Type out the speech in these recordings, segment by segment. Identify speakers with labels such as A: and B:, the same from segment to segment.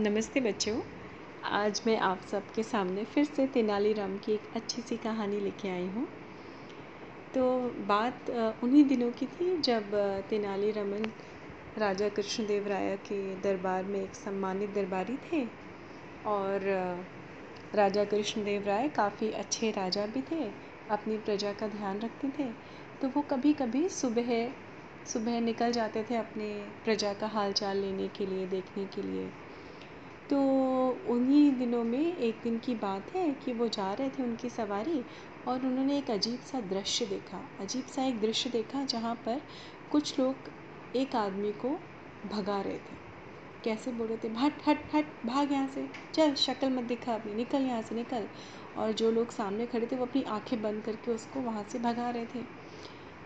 A: नमस्ते बच्चों। आज मैं आप सबके सामने फिर से तेनालीराम की एक अच्छी सी कहानी लेके आई हूँ। तो बात उन्हीं दिनों की थी जब तेनालीरामन राजा कृष्णदेव राय के दरबार में एक सम्मानित दरबारी थे और राजा कृष्णदेव राय काफ़ी अच्छे राजा भी थे, अपनी प्रजा का ध्यान रखते थे। तो वो कभी कभी सुबह सुबह निकल जाते थे अपने प्रजा का हाल चाल लेने के लिए, देखने के लिए। तो उन्हीं दिनों में एक दिन की बात है कि वो जा रहे थे उनकी सवारी और उन्होंने एक अजीब सा दृश्य देखा। अजीब सा एक दृश्य देखा जहाँ पर कुछ लोग एक आदमी को भगा रहे थे। कैसे बोल रहे थे? हट हट हट भाग यहाँ से। चल शक्ल मत दिखा अपनी। निकल यहाँ से निकल। और जो लोग सामने खड़े थे वो अपनी आँखें बंद करके उसको वहाँ से भगा रहे थे।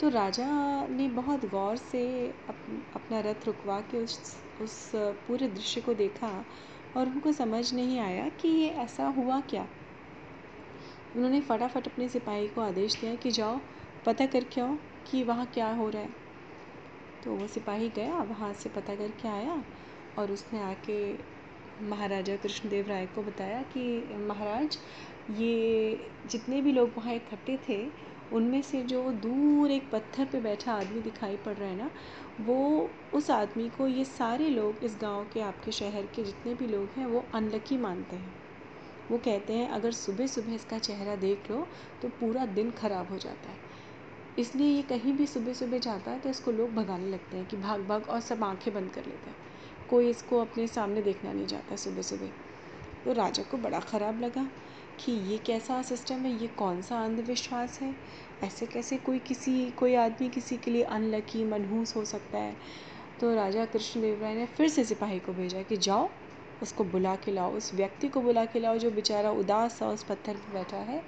A: तो राजा ने बहुत गौर से अप, अपना रथ रुकवा के उस उस पूरे दृश्य को देखा और उनको समझ नहीं आया कि ये ऐसा हुआ क्या। उन्होंने फटाफट अपने सिपाही को आदेश दिया कि जाओ, पता करके आओ कि वहाँ क्या हो रहा है। तो वो सिपाही गया, वहाँ से पता करके आया और उसने आके महाराजा कृष्णदेव राय को बताया कि, महाराज, ये जितने भी लोग वहाँ इकट्ठे थे उनमें से जो दूर एक पत्थर पे बैठा आदमी दिखाई पड़ रहा है ना, वो उस आदमी को ये सारे लोग इस गाँव के, आपके शहर के जितने भी लोग हैं, वो अनलकी मानते हैं। वो कहते हैं, अगर सुबह सुबह इसका चेहरा देख लो तो पूरा दिन खराब हो जाता है। इसलिए ये कहीं भी सुबह सुबह जाता है तो इसको लोग भगाने लगते हैं कि भाग भाग और सब आँखें बंद कर लेते हैं। कोई इसको अपने सामने देखना नहीं चाहता सुबह सुबह तो राजा को बड़ा ख़राब लगा। कि ये कैसा सिस्टम है, ये कौन सा अंधविश्वास है? ऐसे कैसे कोई किसी, कोई आदमी किसी के लिए अनलकी मनहूस हो सकता है? तो राजा कृष्णदेव राय ने फिर से सिपाही को भेजा कि जाओ, उसको बुला के लाओ, उस व्यक्ति को बुला के लाओ जो बेचारा उदास सा उस पत्थर पर बैठा है।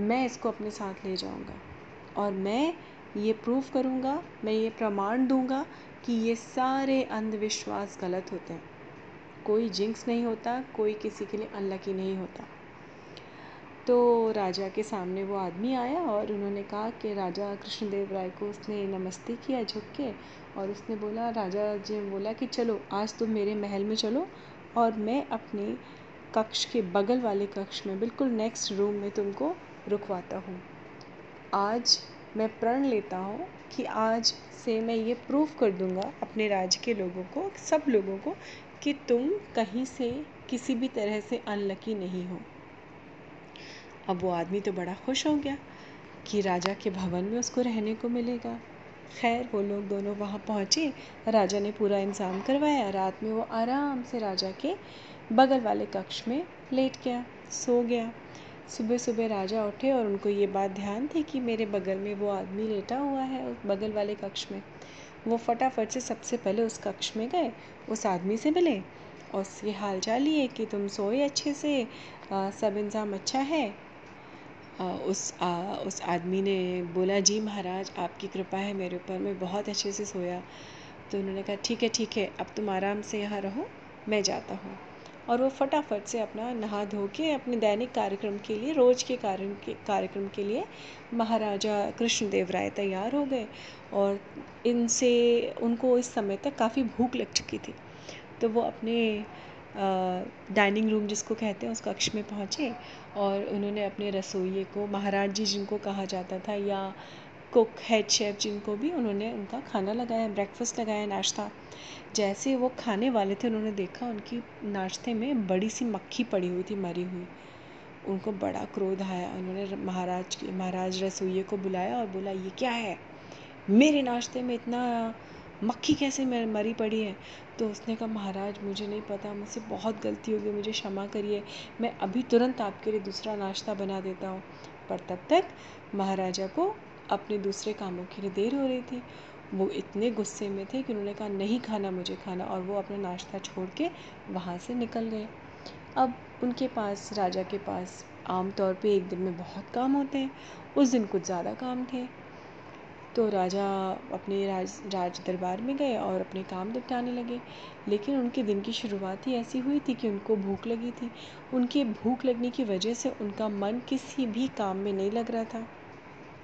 A: मैं इसको अपने साथ ले जाऊँगा और मैं ये प्रूव करूँगा, मैं ये प्रमाण दूँगा कि ये सारे अंधविश्वास गलत होते हैं। कोई जिंक्स नहीं होता, कोई किसी के लिए अनलकी नहीं होता। तो राजा के सामने वो आदमी आया और उन्होंने कहा कि राजा कृष्णदेव राय को उसने नमस्ते किया झुक के और उसने बोला, राजा जी ने बोला कि चलो, आज तुम मेरे महल में चलो और मैं अपने कक्ष के बगल वाले कक्ष में, बिल्कुल नेक्स्ट रूम में तुमको रुकवाता हूँ। आज मैं प्रण लेता हूँ कि आज से मैं ये प्रूव कर दूँगा अपने राज्य के लोगों को, सब लोगों को, कि तुम कहीं से किसी भी तरह से अनलकी नहीं हो। अब वो आदमी तो बड़ा खुश हो गया कि राजा के भवन में उसको रहने को मिलेगा। खैर वो लोग दोनों वहाँ पहुँचे। राजा ने पूरा इंतज़ाम करवाया। रात में वो आराम से राजा के बगल वाले कक्ष में लेट गया सो गया। सुबह सुबह राजा उठे और उनको ये बात ध्यान थी कि मेरे बगल में वो आदमी लेटा हुआ है उस बगल वाले कक्ष में। वो फटाफट से सबसे पहले उस कक्ष में गए उस आदमी से मिले। और उसके हाल चाल लिए कि तुम सोए अच्छे से आ, सब इंतज़ाम अच्छा है। उस उस आदमी ने बोला, जी महाराज, आपकी कृपा है मेरे ऊपर, मैं बहुत अच्छे से सोया। तो उन्होंने कहा, ठीक है ठीक है, अब तुम आराम से यहाँ रहो, मैं जाता हूँ। और वो फटाफट से अपना नहा धो के, अपने दैनिक कार्यक्रम के लिए, रोज़ के कारण के, कार्यक्रम के लिए महाराजा कृष्णदेव राय तैयार हो गए। और इनसे, उनको इस समय तक काफ़ी भूख लग चुकी थी। तो वो अपने डाइनिंग रूम जिसको कहते हैं, उस कक्ष में पहुँचे और उन्होंने अपने रसोइये को, महाराज जी जिनको कहा जाता था या कुक हेड शेफ जिनको भी, उन्होंने उनका खाना लगाया ब्रेकफास्ट लगाया, नाश्ता। जैसे वो खाने वाले थे, उन्होंने देखा उनकी नाश्ते में बड़ी सी मक्खी पड़ी हुई थी, मरी हुई। उनको बड़ा क्रोध आया। उन्होंने महाराज महाराज रसोइये को बुलाया और बोला, ये क्या है? मेरे नाश्ते में इतना मक्खी कैसे मरी पड़ी है? तो उसने कहा, महाराज, मुझे नहीं पता, मुझसे बहुत गलती हो गई मुझे क्षमा करिए, मैं अभी तुरंत आपके लिए दूसरा नाश्ता बना देता हूँ। पर तब तक महाराजा को अपने दूसरे कामों के लिए देर हो रही थी। वो इतने गुस्से में थे कि उन्होंने कहा, नहीं खाना, मुझे खाना। और वो अपना नाश्ता छोड़ के वहाँ से निकल गए। अब उनके पास, राजा के पास आमतौर पे एक दिन में बहुत काम होते हैं, उस दिन कुछ ज़्यादा काम थे। तो राजा अपने राज राज दरबार में गए और अपने काम निपटाने लगे। लेकिन उनके दिन की शुरुआत ही ऐसी हुई थी कि उनको भूख लगी थी। उनके भूख लगने की वजह से उनका मन किसी भी काम में नहीं लग रहा था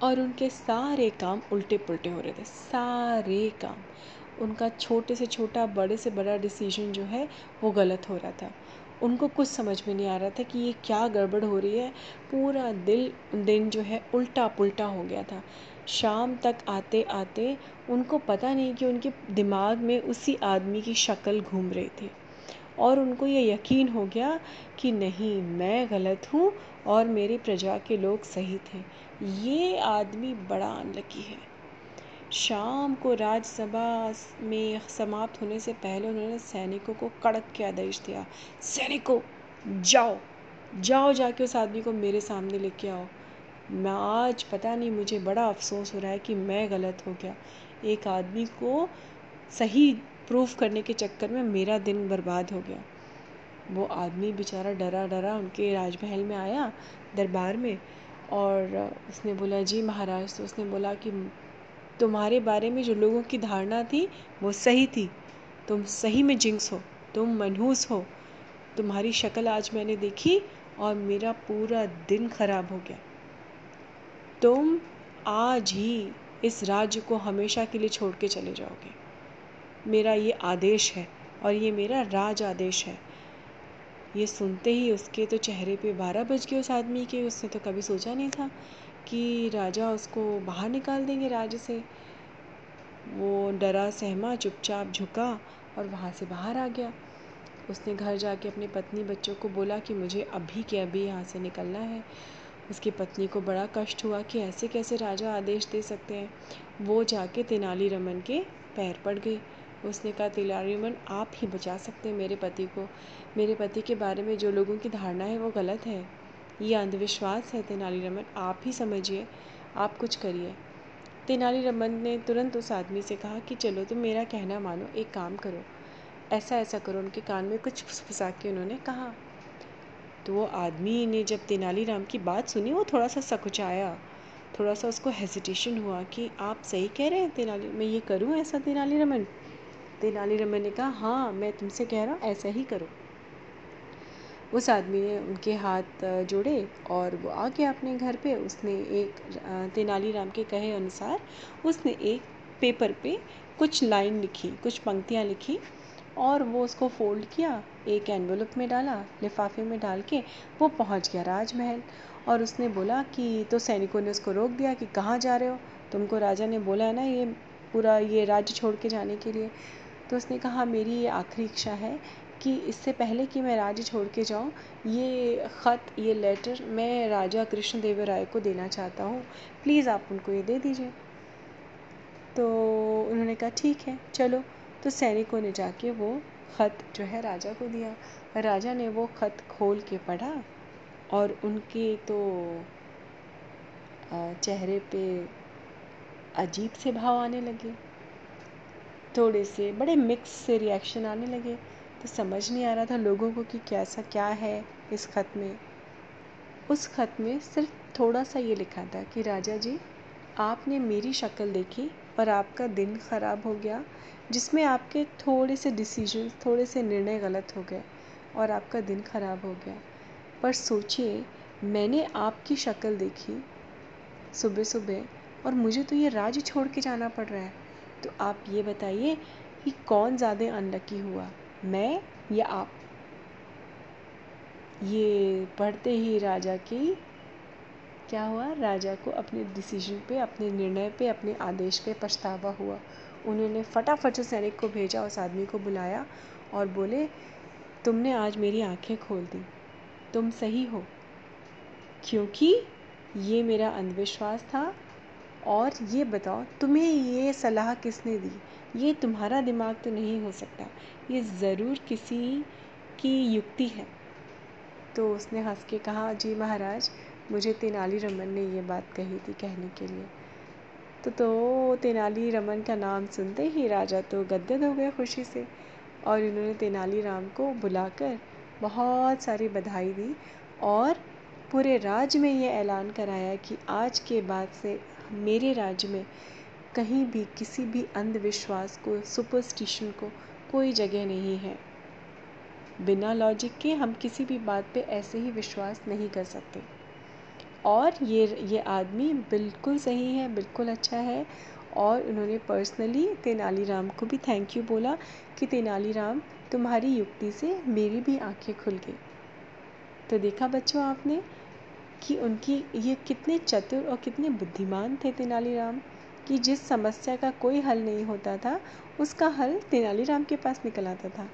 A: और उनके सारे काम उल्टे पुल्टे हो रहे थे। सारे काम। उनका छोटे से छोटा, बड़े से बड़ा डिसीज़न जो है, वो गलत हो रहा था। उनको कुछ समझ में नहीं आ रहा था कि ये क्या गड़बड़ हो रही है। पूरा दिल, दिन जो है उल्टा पुल्टा हो गया था। शाम तक आते आते उनको पता नहीं कि उनके दिमाग में उसी आदमी की शक्ल घूम रही थी। और उनको ये यकीन हो गया कि नहीं, मैं गलत हूँ और मेरी प्रजा के लोग सही थे। ये आदमी बड़ा अनलकी है। शाम को राज्यसभा में समाप्त होने से पहले उन्होंने सैनिकों को कड़क के आदेश दिया, सैनिकों, जाओ जाओ जाके उस आदमी को मेरे सामने लेके आओ। मैं आज पता नहीं, मुझे बड़ा अफसोस हो रहा है कि मैं गलत हो गया। एक आदमी को सही प्रूफ करने के चक्कर में मेरा दिन बर्बाद हो गया। वो आदमी बेचारा डरा डरा उनके राजमहल में आया दरबार में और उसने बोला, जी महाराज तो उसने बोला कि, तुम्हारे बारे में जो लोगों की धारणा थी, वो सही थी। तुम सही में जिंक्स हो, तुम मनहूस हो। तुम्हारी शक्ल आज मैंने देखी और मेरा पूरा दिन खराब हो गया। तुम आज ही इस राज्य को हमेशा के लिए छोड़ के चले जाओगे। मेरा ये आदेश है और ये मेरा राज आदेश है। ये सुनते ही उसके तो चेहरे पे बारह बज गए उस आदमी के। उसने तो कभी सोचा नहीं था कि राजा उसको बाहर निकाल देंगे राज्य से। वो डरा, सहमा, चुपचाप झुका और वहाँ से बाहर आ गया। उसने घर जाके अपनी पत्नी बच्चों को बोला कि मुझे अभी के अभी यहाँ से निकलना है। उसकी पत्नी को बड़ा कष्ट हुआ कि ऐसे कैसे राजा आदेश दे सकते हैं। वो जाके तेनाली रमन के पैर पड़ गई। उसने कहा तेलारीमन आप ही बचा सकते हैं मेरे पति को। मेरे पति के बारे में जो लोगों की धारणा है वो गलत है। ये अंधविश्वास है तेनालीरामन आप ही समझिए। आप कुछ करिए। तेनालीरामन ने तुरंत उस आदमी से कहा कि, चलो, तुम मेरा कहना मानो। एक काम करो। ऐसा ऐसा करो। उनके कान में कुछ फुसा के उन्होंने कहा। तो वो आदमी ने जब तेनालीराम की बात सुनी, वो थोड़ा सा सकुचाया। थोड़ा सा उसको हेजिटेशन हुआ कि आप सही कह रहे हैं तेनाली, मैं ये करूँ ऐसा तेनालीरामन तेनालीरामन ने कहा हाँ मैं तुमसे कह रहा हूँ, ऐसा ही करो। उस आदमी ने उनके हाथ जोड़े और वो आ गया अपने घर पे। उसने एक तेनालीराम के कहे अनुसार उसने एक पेपर पे कुछ लाइन लिखी, कुछ पंक्तियाँ लिखी और वो उसको फोल्ड किया, एक एनवलप में डाला, लिफाफे में डाल के वो पहुँच गया राजमहल। और उसने बोला कि तो सैनिकों ने उसको रोक दिया कि कहाँ जा रहे हो? तुमको राजा ने बोला है ना, ये पूरा, ये राज्य छोड़ के जाने के लिए। तो उसने कहा, मेरी ये आखिरी इच्छा है कि इससे पहले कि मैं राज्य छोड़ के जाऊँ, ये ख़त, ये लेटर मैं राजा कृष्ण देव राय को देना चाहता हूँ। प्लीज़ आप उनको ये दे दीजिए। तो उन्होंने कहा, ठीक है, चलो। तो सैनिकों ने जाके वो ख़त जो है राजा को दिया। राजा ने वो ख़त खोल के पढ़ा और उनके तो चेहरे पे अजीब से भाव आने लगे। थोड़े से, बड़े मिक्स से रिएक्शन आने लगे। तो समझ नहीं आ रहा था लोगों को कि कैसा क्या है इस ख़त में। उस ख़त में सिर्फ़ थोड़ा सा ये लिखा था कि राजा जी, आपने मेरी शक्ल देखी और आपका दिन ख़राब हो गया, जिसमें आपके थोड़े से डिसीज़न थोड़े से निर्णय गलत हो गए और आपका दिन ख़राब हो गया। पर सोचिए, मैंने आपकी शक्ल देखी सुबह सुबह और मुझे तो ये राज्य छोड़ के जाना पड़ रहा है। तो आप ये बताइए कि कौन ज़्यादा अनलकी हुआ, मैं या आप? ये पढ़ते ही राजा की क्या हुआ? राजा को अपने डिसीज़न पे, अपने निर्णय पे, अपने आदेश पे पछतावा हुआ। उन्होंने फटाफट से सैनिक को भेजा उस आदमी को बुलाया और बोले, तुमने आज मेरी आँखें खोल दी। तुम सही हो। क्योंकि ये मेरा अंधविश्वास था और ये बताओ, तुम्हें ये सलाह किसने दी? ये तुम्हारा दिमाग तो नहीं हो सकता। ये ज़रूर किसी की युक्ति है। तो उसने हंस के कहा, जी महाराज मुझे तेनाली रमन ने ये बात कही थी कहने के लिए। तो तो तेनाली रमन का नाम सुनते ही राजा तो गदगद हो गए खुशी से और इन्होंने तेनाली राम को बुलाकर बहुत सारी बधाई दी और पूरे राज्य में ये ऐलान कराया कि आज के बाद से मेरे राज्य में कहीं भी किसी भी अंधविश्वास को, सुपरस्टिशन को कोई जगह नहीं है। बिना लॉजिक के हम किसी भी बात पे ऐसे ही विश्वास नहीं कर सकते। और ये ये आदमी बिल्कुल सही है, बिल्कुल अच्छा है। और उन्होंने पर्सनली तेनालीराम को भी थैंक यू बोला कि तेनालीराम, तुम्हारी युक्ति से मेरी भी आँखें खुल गई। तो देखा बच्चों आपने कि उनकी ये कितने चतुर और कितने बुद्धिमान थे तेनालीराम कि जिस समस्या का कोई हल नहीं होता था, उसका हल तेनालीराम के पास निकल आता था।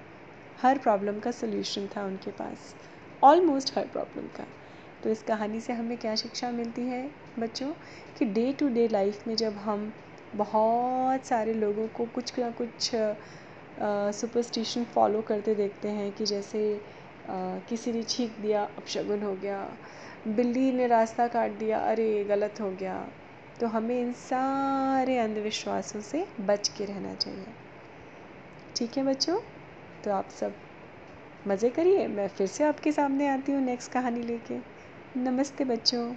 A: हर प्रॉब्लम का सोल्यूशन था उनके पास। ऑलमोस्ट हर प्रॉब्लम का। तो इस कहानी से हमें क्या शिक्षा मिलती है? बच्चों, कि डे टू डे लाइफ में जब हम बहुत सारे लोगों को कुछ ना कुछ सुपरस्टिशन फॉलो करते देखते हैं कि जैसे किसी ने छींक दिया, अपशगुन हो गया, बिल्ली ने रास्ता काट दिया, अरे, गलत हो गया तो हमें इन सारे अंधविश्वासों से बच के रहना चाहिए। ठीक है बच्चों? तो आप सब मज़े करिए, मैं फिर से आपके सामने आती हूँ नेक्स्ट कहानी लेके। नमस्ते बच्चों।